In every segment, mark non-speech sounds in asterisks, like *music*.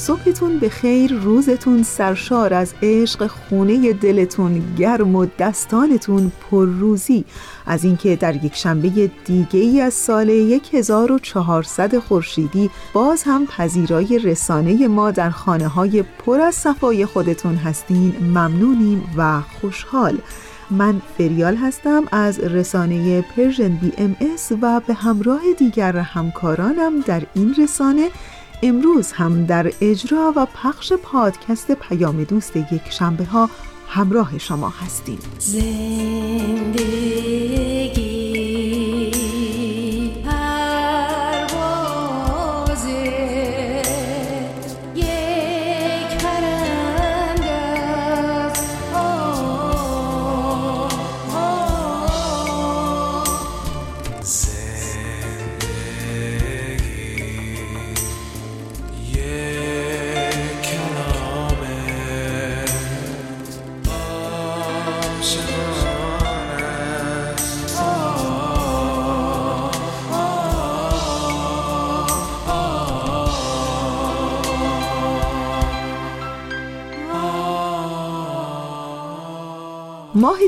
صبحتون به خیر روزتون سرشار از عشق خونه دلتون گرم و دستانتون پر روزی از اینکه در یک شنبه دیگه ای از سال 1400 خورشیدی باز هم پذیرای رسانه ما در خانه های پر از صفای خودتون هستین ممنونیم و خوشحال. من فریال هستم از رسانه Persian BMS و به همراه دیگر همکارانم در این رسانه امروز هم در اجرا و پخش پادکست پیام دوست یک شنبه ها همراه شما هستیم. زندگی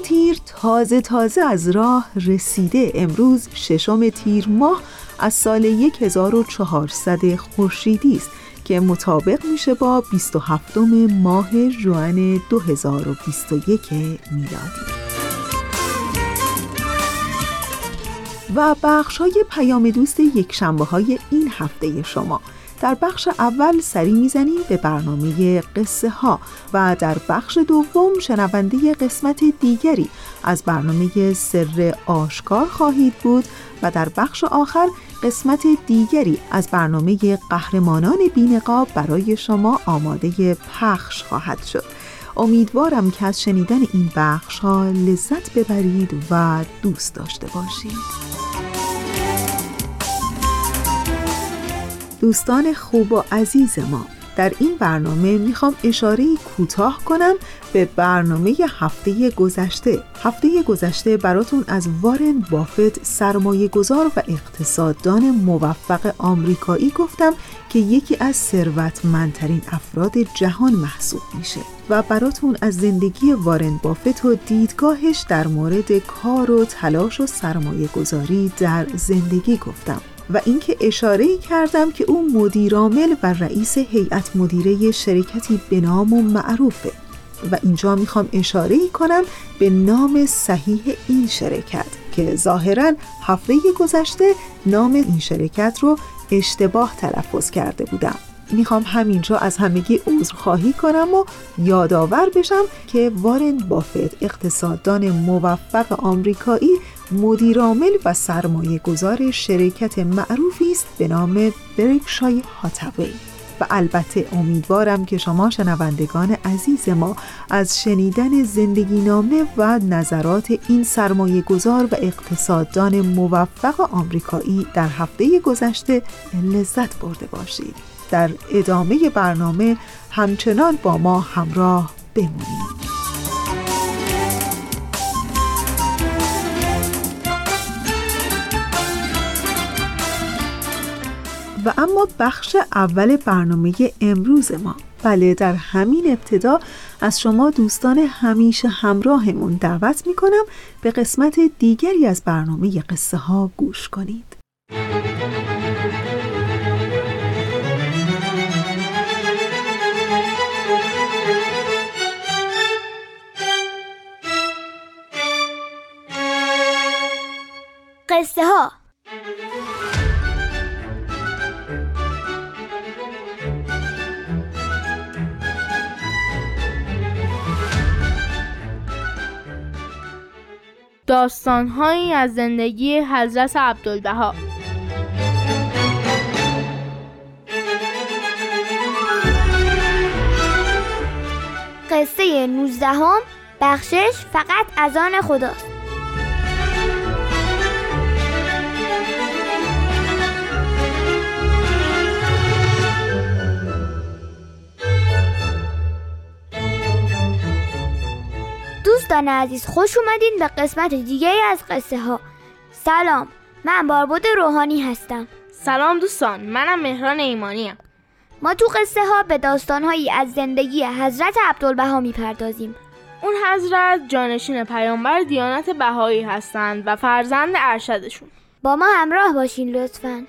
تیر تازه تازه از راه رسیده. امروز ششم تیر ماه از سال 1400 خورشیدی است که مطابق میشه با 27 ماه جوان 2021 میلادی. و بخش های پیام دوست یک شنبه های این هفته شما. در بخش اول سری می‌زنیم به برنامه قصه ها و در بخش دوم شنونده قسمت دیگری از برنامه سر آشکار خواهید بود و در بخش آخر قسمت دیگری از برنامه قهرمانان بینقاب برای شما آماده پخش خواهد شد. امیدوارم که از شنیدن این بخش ها لذت ببرید و دوست داشته باشید. دوستان خوب و عزیز ما. در این برنامه می‌خوام اشاره کوتاه کنم به برنامه هفته گذشته. هفته گذشته براتون از وارن بافت سرمایه گذار و اقتصاددان موفق آمریکایی گفتم که یکی از ثروتمندترین افراد جهان محسوب میشه و براتون از زندگی وارن بافت و دیدگاهش در مورد کار و تلاش و سرمایه گذاری در زندگی گفتم. و اینکه اشاره کردم که او مدیرعامل و رئیس هیئت مدیره شرکتی به نام و معروفه. و اینجا می‌خوام اشاره کنم به نام صحیح این شرکت که ظاهرا هفته گذشته نام این شرکت رو اشتباه تلفظ کرده بودم. می‌خوام همینجا از همگی خواهی کنم و یادآور بشم که وارن بافت اقتصاددان موفق آمریکایی مدیرعامل و سرمایه گذار شرکت معروفی است به نام برکشای هاتوی. و البته امیدوارم که شما شنوندگان عزیز ما از شنیدن زندگی نامه و نظرات این سرمایه گذار و اقتصاددان موفق آمریکایی در هفته گذشته لذت برده باشید. در ادامه برنامه همچنان با ما همراه بمونید. و اما بخش اول برنامه امروز ما. بله در همین ابتدا از شما دوستان همیشه همراهمون دعوت می کنم به قسمت دیگری از برنامه قصه ها گوش کنید. قصه ها داستانهایی از زندگی حضرت عبدالبها. قصه 19 هم بخشش فقط از آن خداست. دوستان عزیز خوش اومدین به قسمت دیگه از قصه ها سلام من باربود روحانی هستم. سلام دوستان منم مهران ایمانیم ما تو قصه ها به داستان هایی از زندگی حضرت عبدالبها می‌پردازیم. اون حضرت جانشین پیامبر دیانت بهایی هستند و فرزند ارشدشون. با ما همراه باشین لطفاً.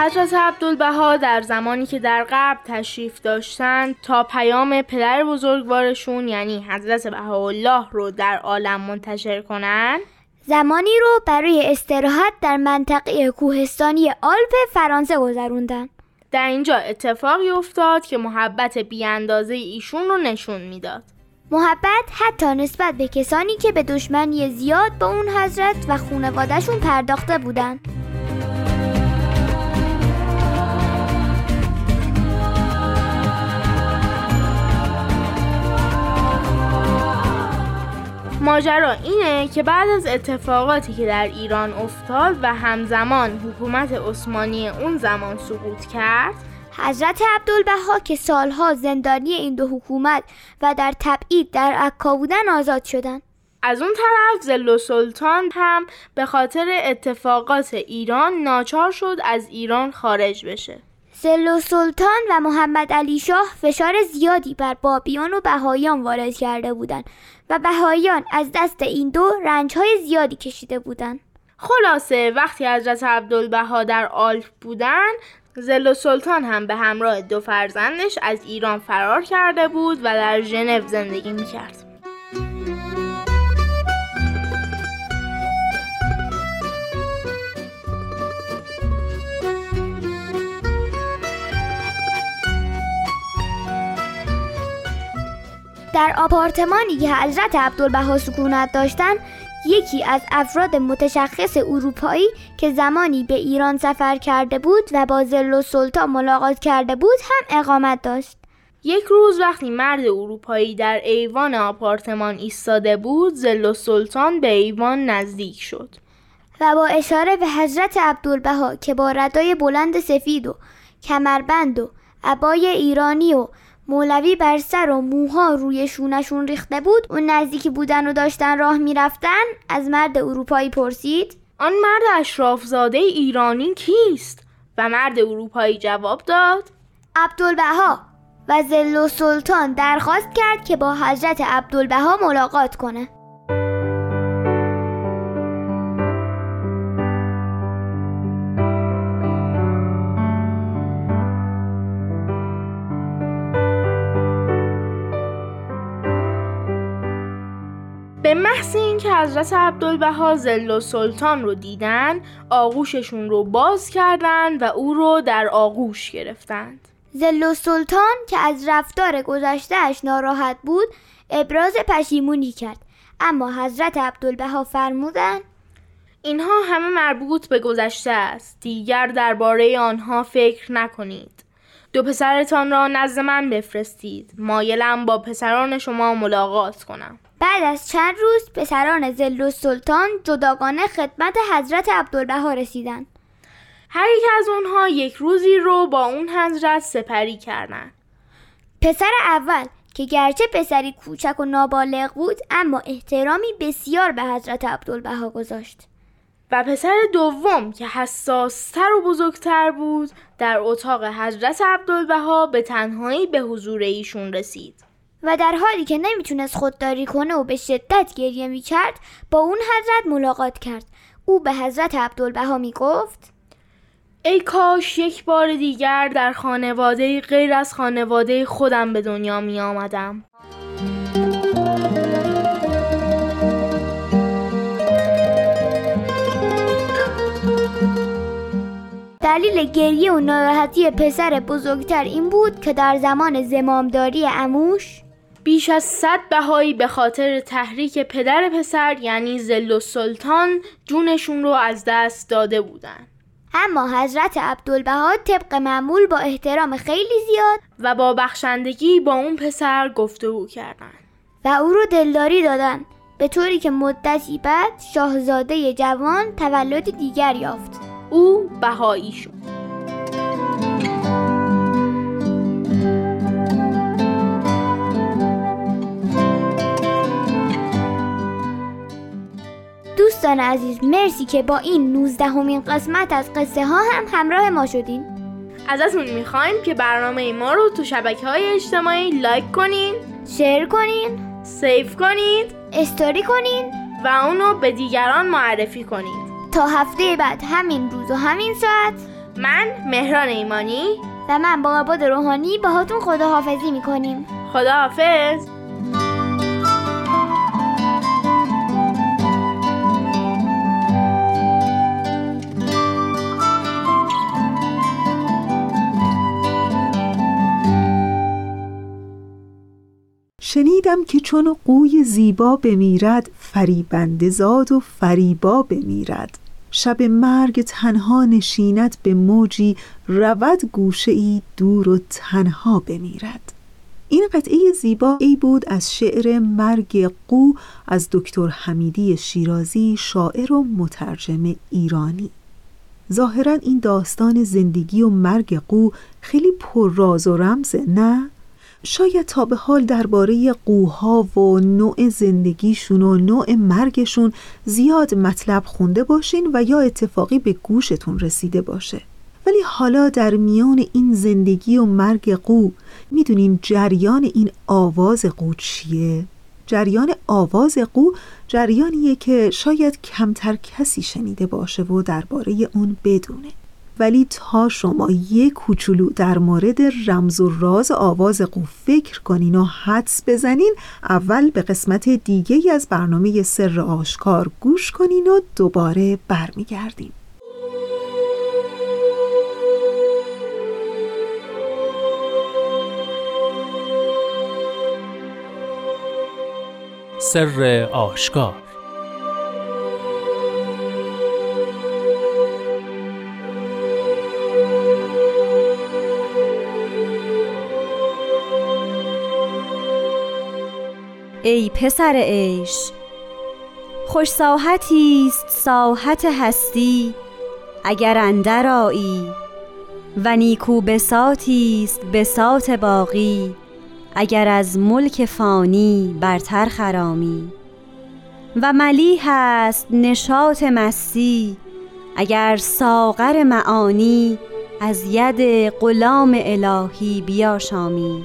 حضرت عبدالبها در زمانی که در غرب تشریف داشتند تا پیام پدر بزرگوارشون یعنی حضرت بهاءالله رو در عالم منتشر کنند زمانی رو برای استراحت در منطقه کوهستانی آلپ فرانسه گذروندن. در اینجا اتفاقی افتاد که محبت بیاندازه ایشون رو نشون می‌داد. محبت حتی نسبت به کسانی که به دشمنی زیاد با اون حضرت و خونوادهشون پرداخته بودند. ماجرا اینه که بعد از اتفاقاتی که در ایران افتاد و همزمان حکومت عثمانی اون زمان سقوط کرد حضرت عبدالبها که سالها زندانی این دو حکومت و در تبعید در عکا بودن آزاد شدن از اون طرف زل سلطان هم به خاطر اتفاقات ایران ناچار شد از ایران خارج بشه. زل سلطان و محمد علی شاه فشار زیادی بر بابیان و بهایان وارد کرده بودند. و بهایان از دست این دو رنجهای زیادی کشیده بودند. خلاصه وقتی حضرت عبدالبها در آلپ بودن زل سلطان هم به همراه دو فرزندش از ایران فرار کرده بود و در ژنو زندگی می‌کرد. در آپارتمانی که حضرت عبدالبها سکونت داشتند یکی از افراد متشخص اروپایی که زمانی به ایران سفر کرده بود و با زل و سلطان ملاقات کرده بود هم اقامت داشت. یک روز وقتی مرد اروپایی در ایوان آپارتمان ایستاده بود زل و سلطان به ایوان نزدیک شد. و با اشاره به حضرت عبدالبها که با ردای بلند سفید و کمربند و عبای ایرانی و مولوی بر سر و موها روی شونشون ریخته بود. اون نزدیکی بودن و داشتن راه می‌رفتن. از مرد اروپایی پرسید آن مرد اشرافزاده ایرانی کیست؟ و مرد اروپایی جواب داد عبدالبها. و زل و سلطان درخواست کرد که با حضرت عبدالبها ملاقات کنه. به محض اینکه حضرت عبدالبها زل و سلطان رو دیدن آغوششون رو باز کردند و او رو در آغوش گرفتند. زل و سلطان که از رفتار گذشتهش ناراحت بود ابراز پشیمونی کرد. اما حضرت عبدالبها فرمودند اینها همه مربوط به گذشته است. دیگر درباره آنها فکر نکنید. دو پسرتان را نزد من بفرستید. مایلم با پسران شما ملاقات کنم. بعد از چند روز پسران زل و سلطان جداگانه خدمت حضرت عبدالبها رسیدند. هر یک از اونها یک روزی رو با اون حضرت سپری کردند. پسر اول که گرچه پسری کوچک و نابالغ بود اما احترامی بسیار به حضرت عبدالبها گذاشت. و پسر دوم که حساستر و بزرگتر بود در اتاق حضرت عبدالبها به تنهایی به حضور ایشون رسید. و در حالی که نمی‌تونست خودداری کنه و به شدت گریه می‌کرد با اون حضرت ملاقات کرد او به حضرت عبدالبها می‌گفت ای کاش یک بار دیگر در خانواده غیر از خانواده خودم به دنیا می آمدم. دلیل گریه و ناراحتی پسر بزرگتر این بود که در زمان زمامداری اموش بیش از صد بهایی به خاطر تحریک پدر پسر یعنی زل و سلطان جونشون رو از دست داده بودن. اما حضرت عبدالبها طبق معمول با احترام خیلی زیاد و با بخشندگی با اون پسر گفتگو کردن. و او رو دلداری دادن به طوری که مدتی بعد شاهزاده جوان تولد دیگر یافت. او بهایی شد. دوستان عزیز مرسی که با این 19 همین قسمت از قصه ها هم همراه ما شدین. ازتون می‌خوایم که برنامه ما رو تو شبکه های اجتماعی لایک کنین شیر کنین سیف کنید استوری کنین و اونو به دیگران معرفی کنید تا هفته بعد همین روز و همین ساعت. من مهران ایمانی و من با عباد روحانی باهاتون خداحافظی می‌کنیم. خداحافظ. شنیدم که چون قوی زیبا بمیرد فریبنده زاد و فریبا بمیرد. شب مرگ تنها نشیند به موجی رود گوشه ای دور و تنها بمیرد. این قطعه زیبا ای بود از شعر مرگ قو از دکتر حمیدی شیرازی شاعر و مترجم ایرانی. ظاهرا این داستان زندگی و مرگ قو خیلی پر راز و رمزه نه؟ شاید تا به حال درباره قوها و نوع زندگیشون و نوع مرگشون زیاد مطلب خونده باشین و یا اتفاقی به گوشتون رسیده باشه ولی حالا در میان این زندگی و مرگ قو می‌دونین جریان این آواز قو چیه؟ جریان آواز قو جریانیه که شاید کمتر کسی شنیده باشه و درباره اون بدونه ولی تا شما یک کوچولو در مورد رمز و راز آواز قو فکر کنین و حدس بزنین اول به قسمت دیگه از برنامه سر آشکار گوش کنین و دوباره برمیگردیم. سر آشکار پسر عیش. خوش ساحتی است ساحت هستی اگر اندر آیی. و نیکو بساطی است بساط باقی اگر از ملک فانی برتر خرامی. و ملیح است نشاط مستی اگر ساغر معانی از ید غلام الهی بیاشامی.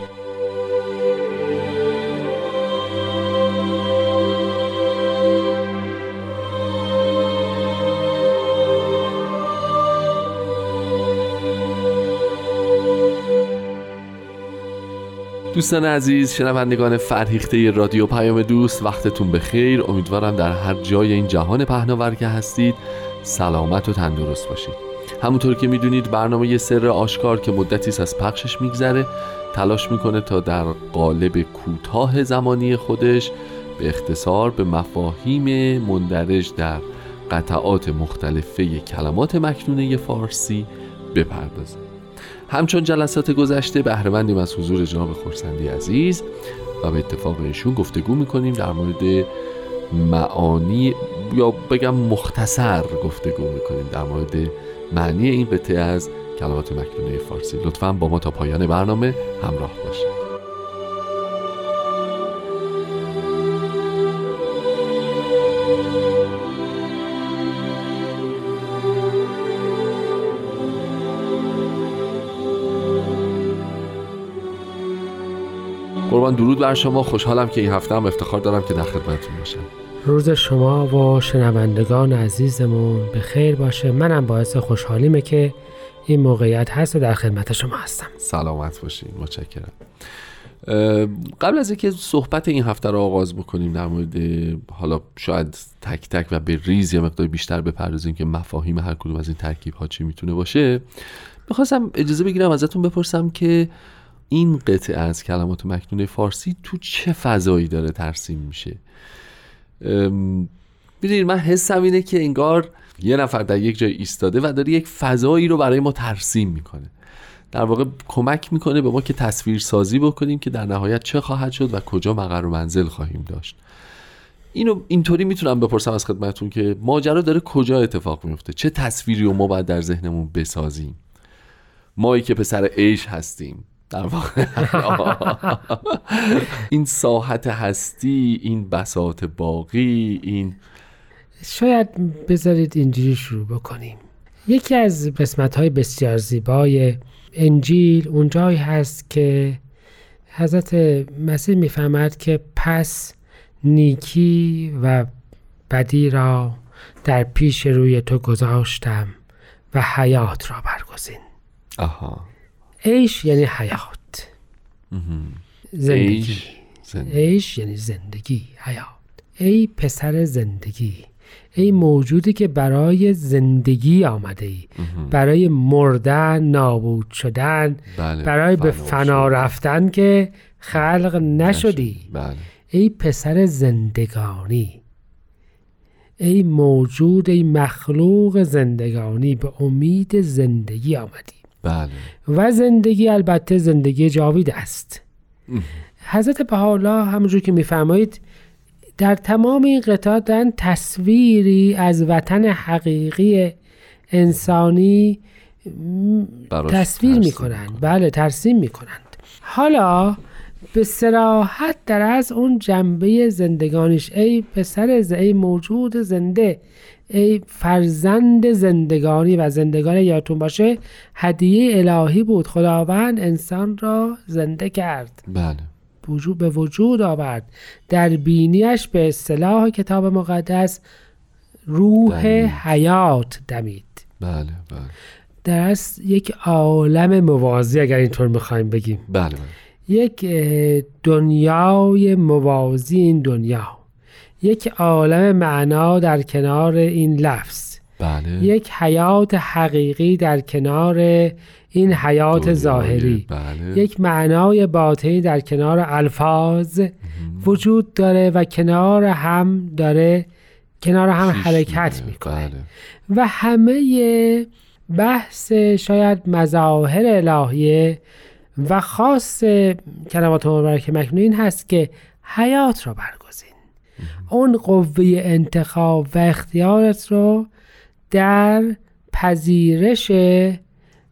دوستان عزیز شنوندگان فرهیخته رادیو پیام دوست وقتتون بخیر. امیدوارم در هر جای این جهان پهناور که هستید سلامت و تندرست باشید. همونطور که می‌دونید برنامه سر آشکار که مدتی از پخشش میگذره تلاش می‌کنه تا در قالب کوتاه زمانی خودش به اختصار به مفاهیم مندرج در قطعات مختلفه کلمات مکنونه فارسی بپردازه. همچون جلسات گذشته بهرهمندیم از حضور جناب خورسندی عزیز و به اتفاق ایشون گفتگو می‌کنیم در مورد معانی یا بگم مختصر گفتگو می‌کنیم در مورد معنی این قطعه از کلمات مکنونه فارسی. لطفا با ما تا پایان برنامه همراه باشید. قربان درود بر شما. خوشحالم که این هفته هم افتخار دارم که در خدمتتون باشم. روز شما و شنوندگان عزیزمون به خیر باشه. منم باعث خوشحالیمه که این موقعیت هست و در خدمت شما هستم. سلامت باشین. متشکرم. قبل از اینکه صحبت این هفته رو آغاز بکنیم در مورد حالا شاید تک تک و به ریز یا مقدار بیشتر بپردازیم که مفاهیم هر کدوم از این ترکیب ها چی می‌تونه باشه می‌خواستم اجازه بگیرم ازتون بپرسم که این قطعه از کلمات مکنون فارسی تو چه فضایی داره ترسیم میشه؟ می‌دونید من حسم اینه که انگار یه نفر در یک جای ایستاده و داره یک فضایی رو برای ما ترسیم می‌کنه. در واقع کمک می‌کنه به ما که تصویر سازی بکنیم که در نهایت چه خواهد شد و کجا مقر و منزل خواهیم داشت. اینو اینطوری می‌تونم بپرسم از خدمتون که ماجرا داره کجا اتفاق میفته چه تصویری رو ما باید در ذهنمون بسازیم؟ مایی که پسر عیش هستیم. در واقع. *laughs* این ساحت هستی این بساط باقی این شاید بذارید اینجوری شروع بکنیم. یکی از قسمت های بسیار زیبای انجیل اونجایی هست که حضرت مسیح می‌فهمد که پس نیکی و بدی را در پیش روی تو گذاشتم و حیات را برگزین. آها. عیش یعنی حیات. زندگی. عیش یعنی زندگی حیات. ای پسر زندگی ای موجودی که برای زندگی آمده ای. برای مردن نابود شدن. بله. برای به فنا رفتن که خلق نشدی. بله. ای پسر زندگانی. ای موجود ای مخلوق زندگانی. به امید زندگی آمدی. بله. و زندگی البته زندگی جاوید است. حضرت بهاءالله همونجور که میفرمایید در تمام این قطعات دارن تصویری از وطن حقیقی انسانی تصویر می‌کنند. بله ترسیم می‌کنند. حالا به سراحت در از اون جنبه زندگانیش ای پسر ای موجود زنده ای فرزند زندگانی و زندگانی یادتون باشه هدیه الهی بود. خداوند انسان را زنده کرد. بله. وجود به وجود آورد. در بینیش به اصطلاح کتاب مقدس روح دمید. حیات دمید. بله بله. در یک عالم موازی اگر اینطور می‌خوایم بگیم. بله, بله. یک دنیای موازی این دنیا. یک عالم معنا در کنار این لفظ بله. یک حیات حقیقی در کنار این حیات ظاهری بله. یک معنای باطنی در کنار الفاظ وجود داره و کنار هم داره کنار هم حرکت. می‌کنه بله. و همه بحث شاید مظاهر الهیه و خاص کلمات مبارک مکنون این هست که حیات را برگزین اون قوه انتخاب و اختیارت رو در پذیرش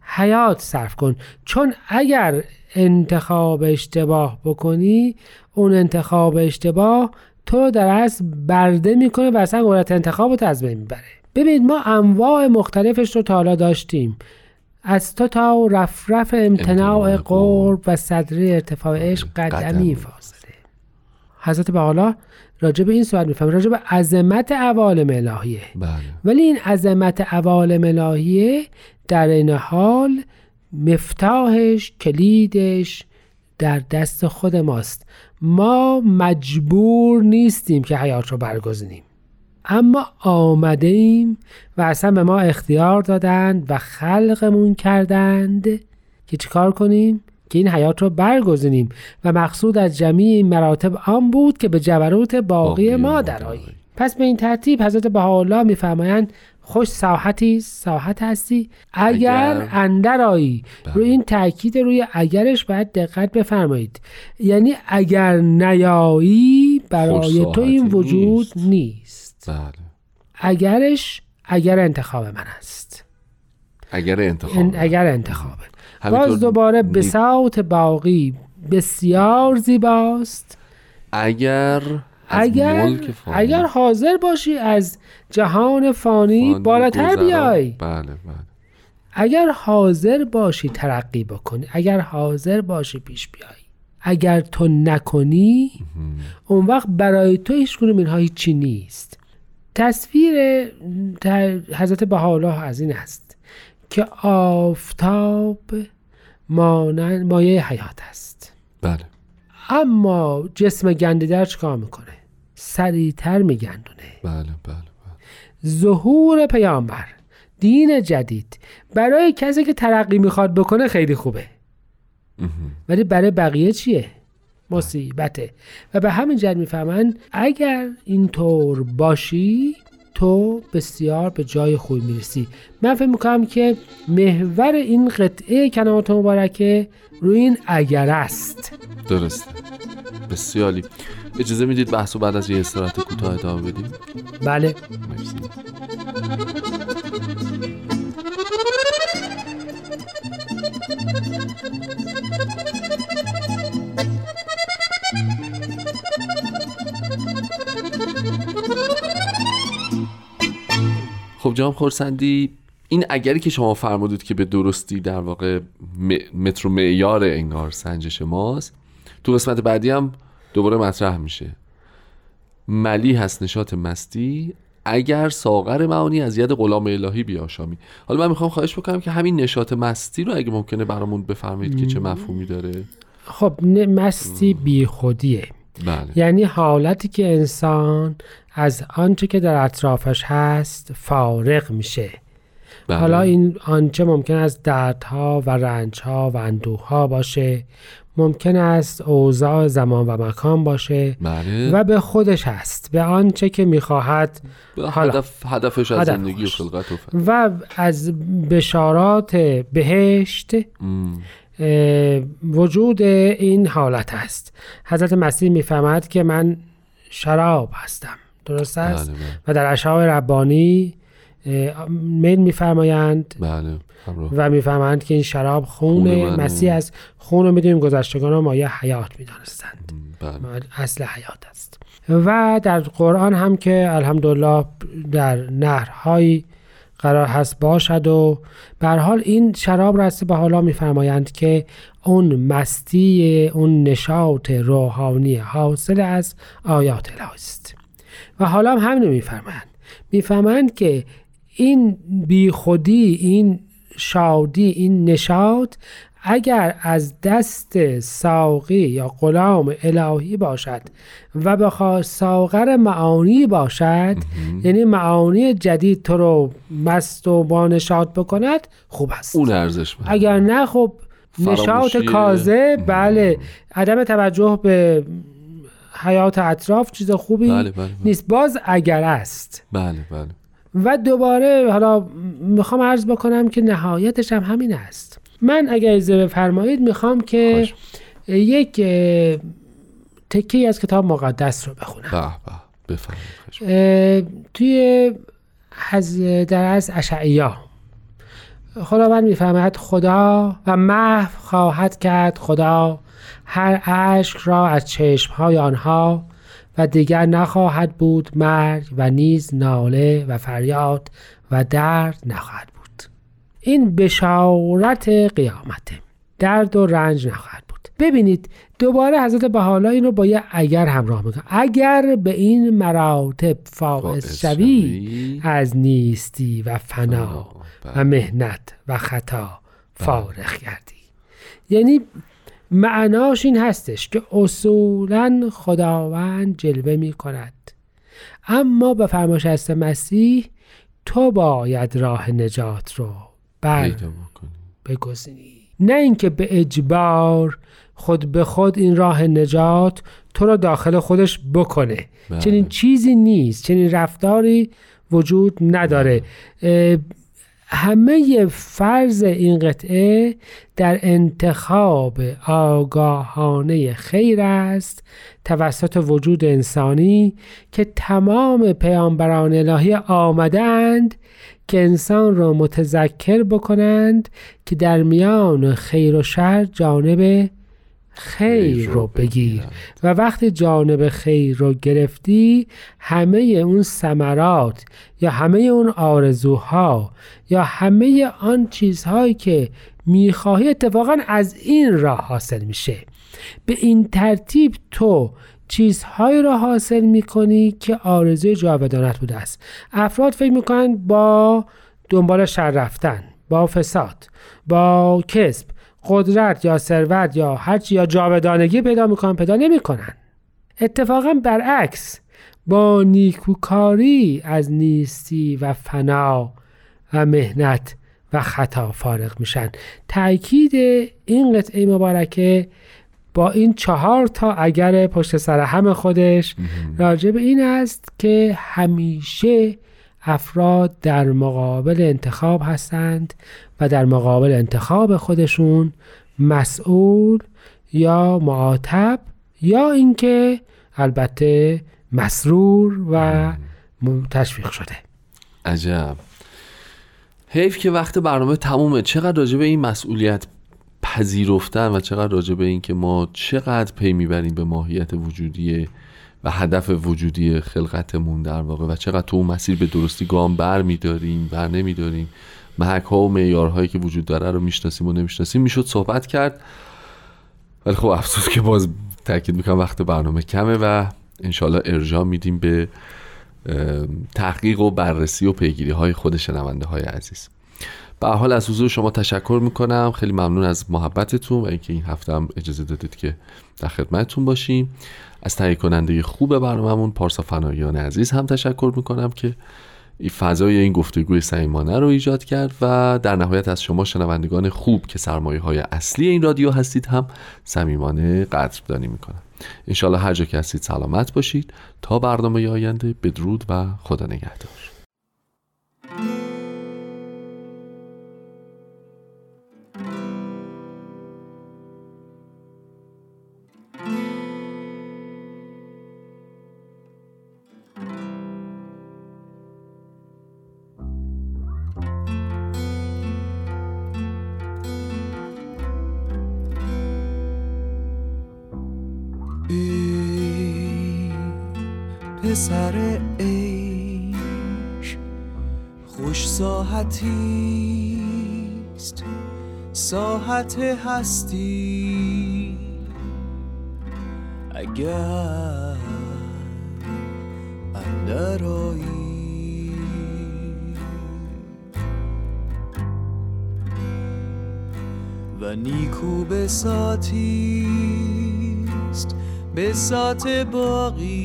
حیات صرف کن. چون اگر انتخاب اشتباه بکنی اون انتخاب اشتباه تو رو در اصل برده می‌کنه و اصلا قدرت انتخاب رو از بین می‌بره. ببینید ما انواع مختلفش رو تا حالا داشتیم. از تو تا رفرف امتناع قرب و صدره ارتفاع عشق قدمی قدمی. فاصله. حضرت بحالا راجع به این صحبت میفهم راجع به عظمت عوالم الهیه. بله. ولی این عظمت عوالم الهیه در این حال مفتاحش کلیدش در دست خود ماست. ما مجبور نیستیم که حیات رو برگزینیم. اما آمده ایم و اصلا به ما اختیار دادند و خلقمون کردند که چیکار کنیم؟ که این حیات رو برگزینیم و مقصود از جمیع این مراتب آن بود که به جبروت باقی باقی ما درآییم. پس به این ترتیب حضرت بهاءالله میفرمایند خوش ساحتی ساحت هستی اگر, اگر- اندر آیی بله. روی این تاکید روی اگرش باید دقت بفرمایید. یعنی اگر نیایی برای تو این وجود نیست. نیست. بله. اگرش اگر انتخاب من است. اگر انتخاب ان- اگر انتخابه باز دوباره نی- بساط باقی بسیار زیباست. اگر اگر ملک فانی اگر حاضر باشی از جهان فانی, فانی بالاتر بیای. بله بله. اگر حاضر باشی ترقی بکنی اگر حاضر باشی پیش بیای. اگر تو نکنی اون وقت برای تو هیچ کنون اینها هیچی نیست. تصویر حضرت بهاءالله از این است. که آفتاب مانند مایه حیات است. بله. اما جسم گندیدر چیکار می‌کنه؟ سریعتر میگندونه. بله بله بله. ظهور پیامبر دین جدید برای کسی که ترقی می‌خواد بکنه خیلی خوبه. ولی برای بقیه چیه؟ مصیبته. و به همین جهت می‌فهمن اگر اینطور باشی تو بسیار به جای خوبی می‌رسی. من فکر می‌کنم که محور این قطعه کلمات مبارکه روی این اگر است. درسته بسیاری اجازه می‌دید بحث بعد از یه استراحت کوتاه ادامه بدیم؟ بله. مرسی. خب جناب خورسندی این اگری که شما فرمودید که به درستی در واقع متر و معیار انگار سنجش ماست تو قسمت بعدی هم دوباره مطرح میشه. ملی هست نشاط مستی اگر ساغر معانی از ید غلام الهی بیاشامی. حالا من می‌خوام خواهش بکنم که همین نشاط مستی رو اگه ممکنه برامون بفرمایید که چه مفهومی داره. خب مستی بی خودیه بله. یعنی حالتی که انسان از آنچه که در اطرافش هست فارغ میشه. بله. حالا این آنچه ممکن است دردها و رنجها و اندوهها باشه. ممکن است اوضاع زمان و مکان باشه. بله. و به خودش هست. به آنچه که می‌خواهد. حالا. هدف هدفش از زندگی و. خلقت و از بشارات بهشت ام. اه، وجود این حالت است. حضرت مسیح می‌فهمد که من شراب هستم. درست است؟ بله. بله و در اشعار ربانی میل میفرمایند بله. و می‌فهمند که این شراب خون. مسیح است. خون رو می‌دونیم گذشتگان ها مایه حیات می‌دانستند. بله. اصل حیات است. و در قرآن هم که الحمدلله در نهرهایی قرار هست باشد و به حال این شراب رسته به حالا میفرمایند که اون مستی اون نشاط روحانی حاصل از آیات الهی است. و حالا هم همینو میفرمایند می‌فهمند که این بیخودی این شادی این نشاط اگر از دست ساقی یا غلام الهی باشد و بخواد ساغر معانی باشد یعنی معانی جدید تو رو مست و با نشاط بکند خوب است اون ارزش. اگر نه خب نشاط. کازه بله عدم توجه به حیات اطراف چیز خوبی بله، بله، بله. نیست. باز اگر است. بله بله. و دوباره حالا می‌خوام عرض بکنم که نهایتش هم همین است. من اگر اجازه بفرمایید می‌خوام که. یک تکی از کتاب مقدس رو بخونم. به به توی از در از اشعیا. خداوند می‌فهمد خدا و محو خواهد کرد خدا هر اشک را از چشمهای آنها و دیگر نخواهد بود مرگ و نیز ناله و فریاد و درد نخواهد بود این بشارت قیامته درد و رنج نخواهد بود ببینید دوباره حضرت بحالا این رو با یه اگر همراه می‌کنه اگر به این مراتب فائز شوی. از نیستی و فنا فنا، و بله. مهنت و خطا فارغ کردی یعنی معناش این هستش که اصولا خداوند جلوه می کند اما به فرمایش هست مسیح تو باید راه نجات رو بر بگزینی. نه اینکه به اجبار خود به خود این راه نجات تو رو داخل خودش بکنه. بله. چنین چیزی نیست چنین رفتاری وجود نداره. اه، همه فرض این قطعه در انتخاب آگاهانه خیر است توسط وجود انسانی که تمام پیامبران الهی آمدند که انسان را متذکر بکنند که در میان خیر و شر جانب خیر رو بگیر. و وقتی جانب خیر رو گرفتی همه اون ثمرات یا همه اون آرزوها یا همه آن چیزهایی که می‌خواهی اتفاقا از این راه حاصل میشه. به این ترتیب تو چیزهایی را حاصل می‌کنی که آرزوی جاودانت بوده است. افراد فکر می‌کنن با دنبال شر رفتن با فساد با کسب قدرت یا ثروت یا هرچی یا جاودانگی پیدا می‌کنن پیدا نمی‌کنن. اتفاقا برعکس با نیکوکاری از نیستی و فنا و مهنت و خطا فارغ میشن. تاکید این قطعه مبارکه با این چهار تا اگر پشت سر هم خودش راجع به این است که همیشه افراد در مقابل انتخاب هستند و در مقابل انتخاب خودشون مسئول یا معاتب یا اینکه البته مسرور و تشویق شده. عجب. حیف که وقت برنامه تمومه. چقدر راجع به این مسئولیت پذیرفتن و چقدر راجع به این که ما چقدر پی می‌بریم به ماهیت وجودی و هدف وجودی خلقتمون در واقع. و چقدر تو اون مسیر به درستی گام بر میداریم بر نمیداریم. محک ها و معیارهایی که وجود داره رو می‌شناسیم و نمی‌شناسیم. می‌شد صحبت کرد. ولی خب افسوس که باز تاکید می‌کنم وقت برنامه کمه و انشالله ارجاع میدیم به تحقیق و بررسی و پیگیری های خود شنونده های عزیز. به حال از حضور شما تشکر می‌کنم. خیلی ممنون از محبتتون و اینکه این هفته هم اجازه دادید که در خدمتتون باشیم. از تهیه کننده خوب برنامهمون پارسا فنایان عزیز هم تشکر می‌کنم که این فضای این گفتگوی صمیمانه رو ایجاد کرد و در نهایت از شما شنوندگان خوب که سرمایه های اصلی این رادیو هستید هم صمیمانه قدردانی می‌کنم. انشالله هر جا که هستید سلامت باشید. تا برنامه آینده بدرود و خدا نگهدار. هستی. اگر اندرایی. و نیکو بساتیست بسات باقی.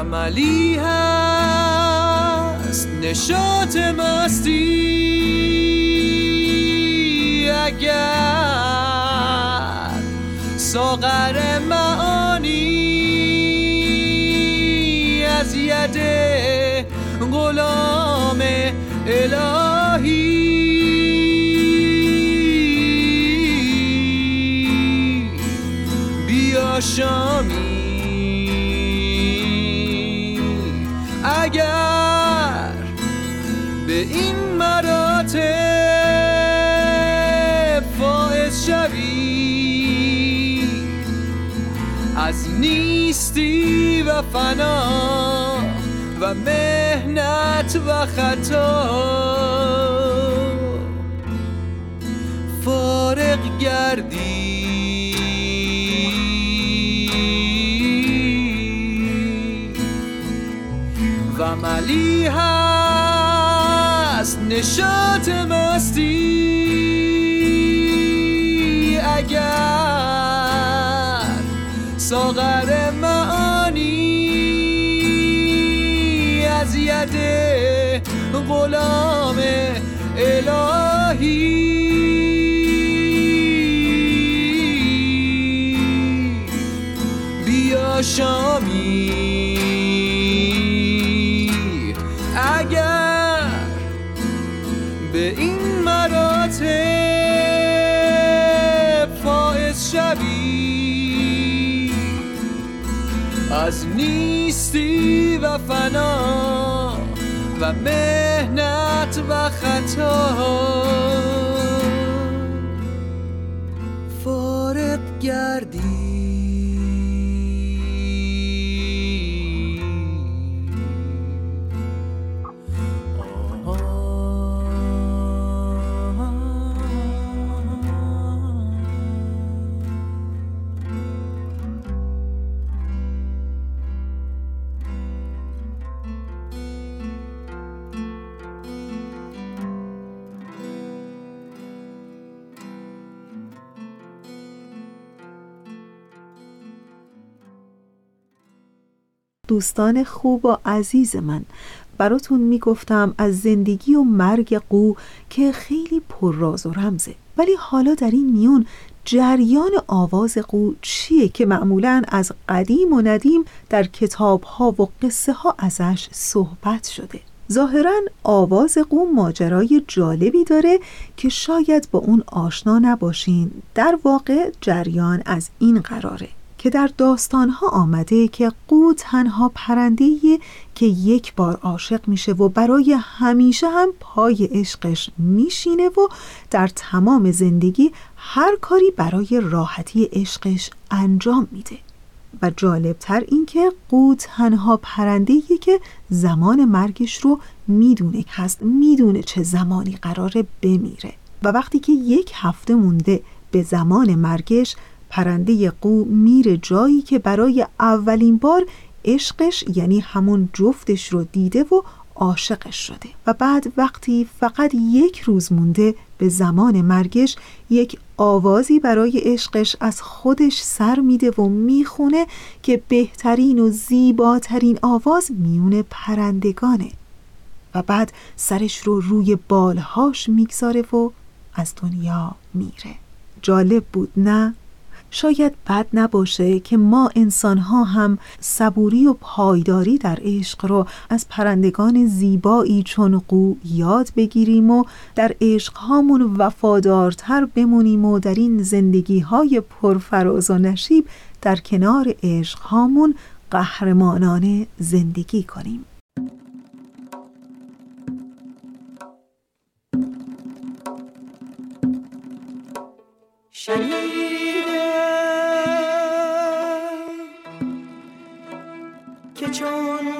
و ملی هست. نشاط مستی اگر ساغر معانی از ید غلام الهی. بیا شامی نیستی و فنا و مهنت و خطا. فارغ گردی. و ملی هست نشاط مستی. ید غلام الهی. بیا شامی. اگر به این مراتب فائز شوی از نیستی و فنا و مهنت و خطا. دوستان خوب و عزیز من. براتون می‌گفتم از زندگی و مرگ قو که خیلی پرراز و رمزه. ولی حالا در این میون جریان آواز قو چیه که معمولا از قدیم و ندیم در کتاب ها و قصه ها ازش صحبت شده؟ ظاهرا آواز قو ماجرای جالبی داره که شاید با اون آشنا نباشین. در واقع جریان از این قراره. که در داستانها آمده که قو تنها پرنده که یک بار عاشق میشه و برای همیشه هم پای عشقش میشینه و در تمام زندگی هر کاری برای راحتی عشقش انجام میده. و جالبتر این که قو تنها پرنده که زمان مرگش رو می‌دونه هست می‌دونه چه زمانی قراره بمیره. و وقتی که یک هفته مونده به زمان مرگش پرنده قو میره جایی که برای اولین بار عشقش یعنی همون جفتش رو دیده و عاشقش شده. و بعد وقتی فقط یک روز مونده به زمان مرگش یک آوازی برای عشقش از خودش سر میده و می‌خونه که بهترین و زیباترین آواز میون پرندگانه. و بعد سرش رو روی بالهاش می‌گذاره و از دنیا میره. جالب بود نه؟ شاید بد نباشه که ما انسان ها هم صبوری و پایداری در عشق رو از پرندگان زیبایی چون قو یاد بگیریم و در عشق هامون وفادارتر بمونیم و در این زندگی های پرفراز و نشیب در کنار عشق هامون قهرمانانه زندگی کنیم. قوی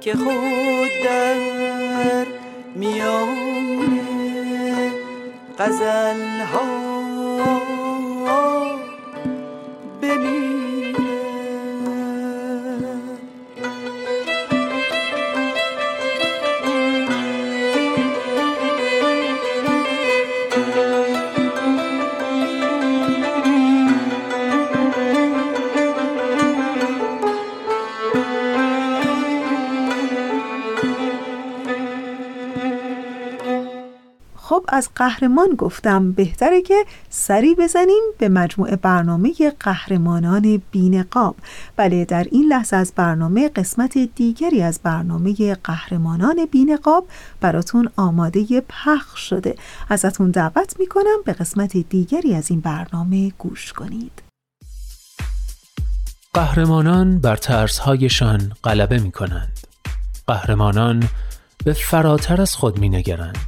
که خود در میان غزل ها از قهرمان گفتم بهتره که سری بزنیم به مجموعه برنامه قهرمانان بینقاب. بله در این لحظه از برنامه قسمت دیگری از برنامه قهرمانان بینقاب براتون آماده پخش شده. ازتون دعوت می‌کنم به قسمت دیگری از این برنامه گوش کنید. قهرمانان بر ترسهایشان غلبه می کنند قهرمانان به فراتر از خود می نگرند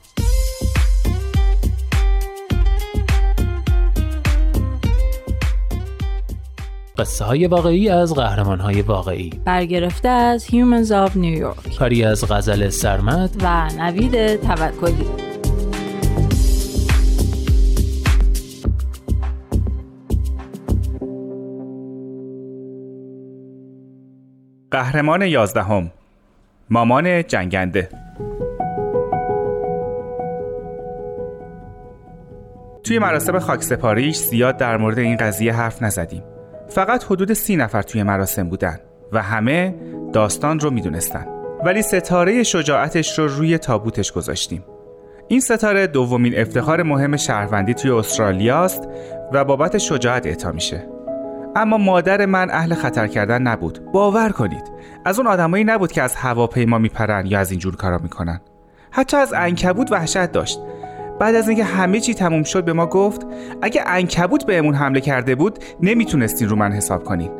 قصه های واقعی از قهرمان های واقعی. برگرفته از Humans of New York. کاری از غزل سرمد. و نوید توکلی. قهرمان یازدهم. مامان جنگنده. توی مراسم خاکسپاریش زیاد در مورد این قضیه حرف نزدیم. فقط حدود سی نفر توی مراسم بودن و همه داستان رو می‌دونستن. ولی ستاره شجاعتش رو روی تابوتش گذاشتیم. این ستاره دومین افتخار مهم شهروندی توی استرالیاست و بابت شجاعت اعطا میشه. اما مادر من اهل خطر کردن نبود. باور کنید از اون آدمایی نبود که از هواپیما میپرن یا از اینجور کارا می‌کنن. حتی از انکبود وحشت داشت. بعد از اینکه همه چی تموم شد به ما گفت اگه انکبوت بهمون حمله کرده بود نمی‌تونستین رو من حساب کنین.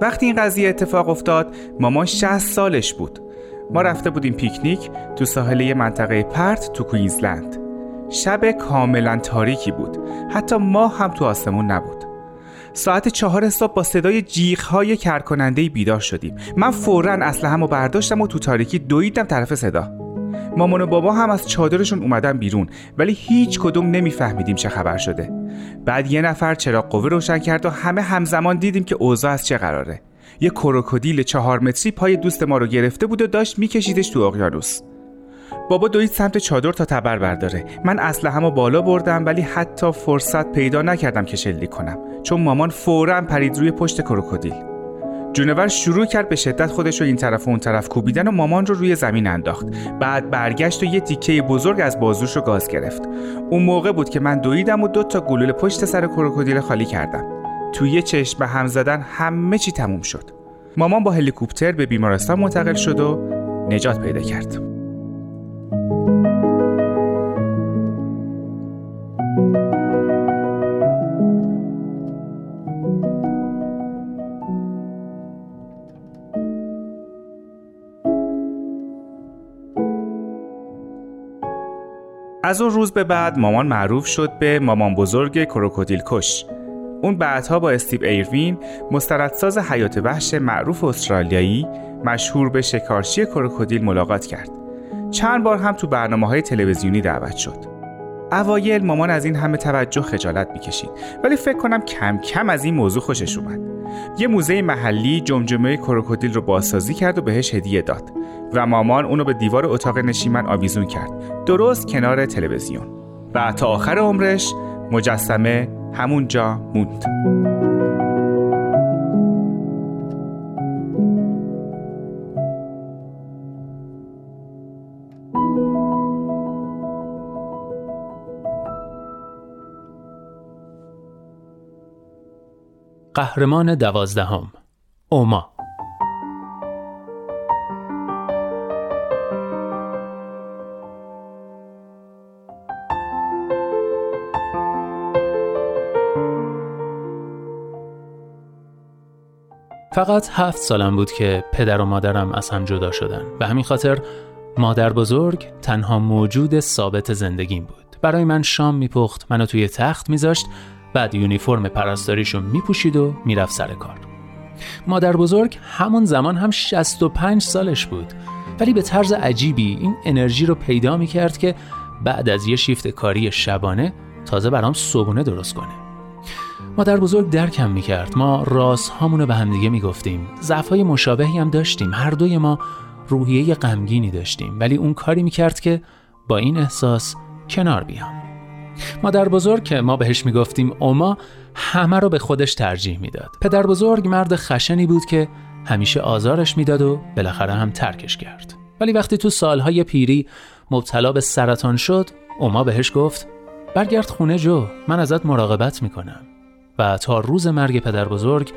وقتی این قضیه اتفاق افتاد مامان 60 سالش بود. ما رفته بودیم پیکنیک تو ساحل منطقه پرت تو کوینزلند. شب کاملا تاریکی بود. حتی ما هم تو آسمون نبود. ساعت چهار صبح با صدای جیغ های کرکننده بیدار شدیم. من فورا اسلحه‌مو برداشتم و تو تاریکی دویدم طرف صدا. مامان و بابا هم از چادرشون اومدن بیرون ولی هیچ کدوم نمیفهمیدیم چه خبر شده. بعد یه نفر چراغ قوه روشن کرد و همه همزمان دیدیم که اوضاع از چه قراره. یه کروکودیل چهار متری پای دوست ما رو گرفته بود و داشت میکشیدش تو اقیانوس. بابا دوید سمت چادر تا تبر برداره. من همو بالا بردم ولی حتی فرصت پیدا نکردم که شلیک کنم چون مامان فورا پرید روی پشت کروکودیل. جونور شروع کرد به شدت خودش رو این طرف و اون طرف کوبیدن و مامان رو روی زمین انداخت. بعد برگشت و یه تیکه بزرگ از بازوش رو گاز گرفت. اون موقع بود که من دویدم و دو تا گلوله پشت سر کروکودیل خالی کردم. توی چشم به هم زدن همه چی تموم شد. مامان با هلیکوپتر به بیمارستان منتقل شد و نجات پیدا کرد. از اون روز به بعد مامان معروف شد به مامان بزرگ کروکودیل کش. اون بعدها با استیو ایروین مستندساز حیات وحش معروف استرالیایی مشهور به شکارچی کروکودیل ملاقات کرد. چند بار هم تو برنامه های تلویزیونی دعوت شد. اوایل مامان از این همه توجه خجالت می‌کشید. ولی فکر کنم کم کم از این موضوع خوشش اومد. یه موزه محلی جمجمه کروکودیل رو بازسازی کرد و بهش هدیه داد. و مامان اونو به دیوار اتاق نشیمن آویزون کرد. درست کنار تلویزیون. و تا آخر عمرش مجسمه همونجا موند. قهرمان دوازدهم اوما. فقط هفت سالم بود که پدر و مادرم از هم جدا شدن. به همین خاطر مادر بزرگ تنها موجود ثابت زندگیم بود. برای من شام میپخت منو توی تخت میذاشت بعد یونیفرم پرستاریشو میپوشید و می‌رفت سر کار. مادر بزرگ همون زمان هم 65 سالش بود. ولی به طرز عجیبی این انرژی رو پیدا می‌کرد که بعد از یه شیفت کاری شبانه تازه برام صبونه درست کنه. مادر بزرگ درکم می‌کرد. ما راست هامونو به همدیگه می‌گفتیم. ضعف های مشابهی هم داشتیم. هر دوی ما روحیه غمگینی داشتیم. ولی اون کاری می‌کرد که با این احساس کنار بیام. مادر بزرگ که ما بهش می‌گفتیم اوما همه رو به خودش ترجیح می‌داد. پدر بزرگ مرد خشنی بود که همیشه آزارش می‌داد و بالاخره هم ترکش کرد. ولی وقتی تو سالهای پیری مبتلا به سرطان شد اوما بهش گفت برگرد خونه جو من ازت مراقبت می‌کنم. و تا روز مرگ پدر بزرگ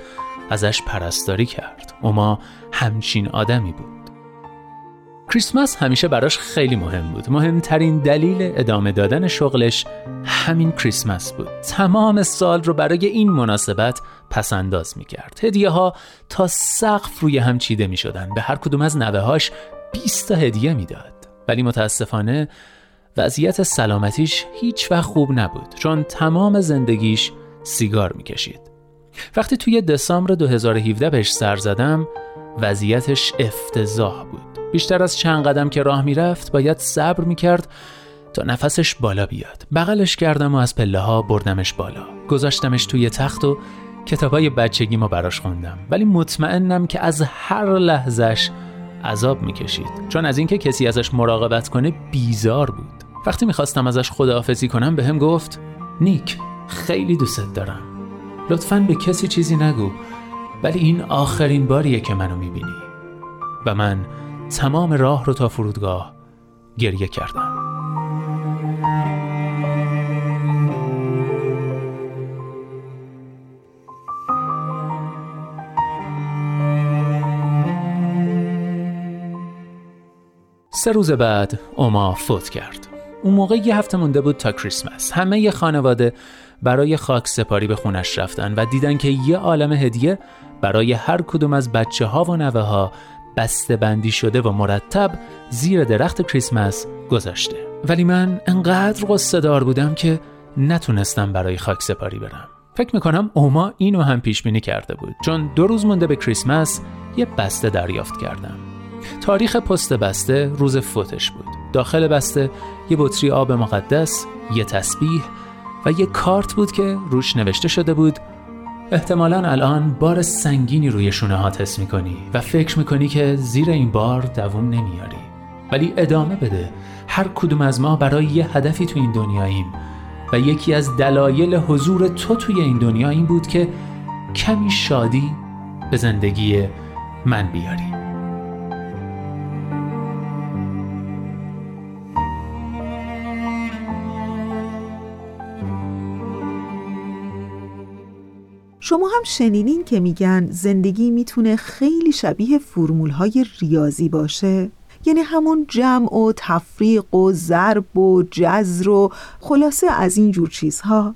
ازش پرستاری کرد. اوما همچین آدمی بود. کریسمس همیشه براش خیلی مهم بود. مهمترین دلیل ادامه دادن شغلش همین کریسمس بود. تمام سال رو برای این مناسبت پسنداز می کرد هدیه ها تا سقف روی هم چیده می شدن به هر کدوم از نوه هاش 20 تا هدیه می‌داد. ولی متاسفانه وضعیت سلامتیش هیچ وقت خوب نبود. چون تمام زندگیش سیگار می‌کشید. وقتی توی دسامبر 2017 بهش سر زدم وضعیتش افتضاح بود. بیشتر از چند قدم که راه می‌رفت باید صبر می‌کرد تا نفسش بالا بیاد. بغلش کردم و از پله ها بردمش بالا. گذاشتمش توی تخت و کتابای بچگی ما براش خوندم. ولی مطمئنم که از هر لحظش عذاب می‌کشید چون از اینکه کسی ازش مراقبت کنه بیزار بود وقتی می‌خواستم ازش خداحافظی کنم به هم گفت نیک خیلی دوست دارم لطفا به کسی چیزی نگو ولی این آخرین باریه که منو می‌بینی و من تمام راه رو تا فرودگاه گریه کردم. سه روز بعد اوما فوت کرد. اون موقع یه هفته مونده بود تا کریسمس. همه ی خانواده برای خاک سپاری به خونش رفتن و دیدن که یه عالم هدیه برای هر کدوم از بچه ها و نوه ها بسته بندی شده و مرتب زیر درخت کریسمس گذاشته. ولی من انقدر قصه دار بودم که نتونستم برای خاک سپاری برم. فکر می‌کنم اوما اینو هم پیش بینی کرده بود. چون دو روز مونده به کریسمس یه بسته دریافت کردم. تاریخ پست بسته روز فوتش بود. داخل بسته یه بطری آب مقدس یه تسبیح و یه کارت بود که روش نوشته شده بود احتمالا الان بار سنگینی روی شونه ها حس می‌کنی و فکر می‌کنی که زیر این بار دووم نمیاری ولی ادامه بده. هر کدوم از ما برای یه هدفی تو این دنیاییم و یکی از دلایل حضور تو توی این دنیا این بود که کمی شادی به زندگی من بیاری. شما هم شنیدین که میگن زندگی می‌تونه خیلی شبیه فرمول های ریاضی باشه. یعنی همون جمع و تفریق و ضرب و جزر و خلاصه از این جور چیزها.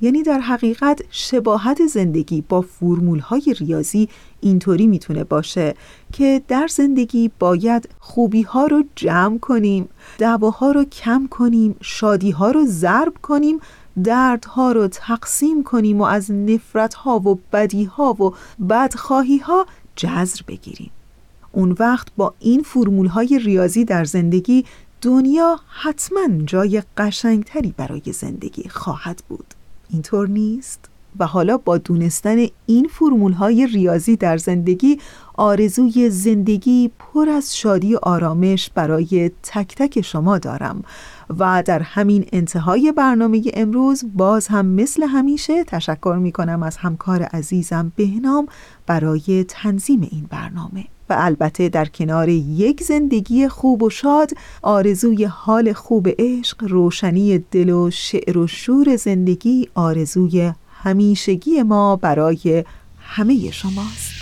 یعنی در حقیقت شباهت زندگی با فرمول های ریاضی اینطوری می‌تونه باشه که در زندگی باید خوبی ها رو جمع کنیم دعواها رو کم کنیم شادی ها رو ضرب کنیم دردها رو تقسیم کنیم و از نفرتها و بدیها و بدخواهی ها جذر بگیریم. اون وقت با این فرمول های ریاضی در زندگی دنیا حتما جای قشنگتری برای زندگی خواهد بود. اینطور نیست؟ و حالا با دونستن این فرمول های ریاضی در زندگی آرزوی زندگی پر از شادی و آرامش برای تک تک شما دارم. و در همین انتهای برنامه امروز باز هم مثل همیشه تشکر می کنم از همکار عزیزم بهنام برای تنظیم این برنامه. و البته در کنار یک زندگی خوب و شاد آرزوی حال خوب عشق روشنی دل و شعر و شور زندگی آرزوی همیشگی ما برای همه شماست.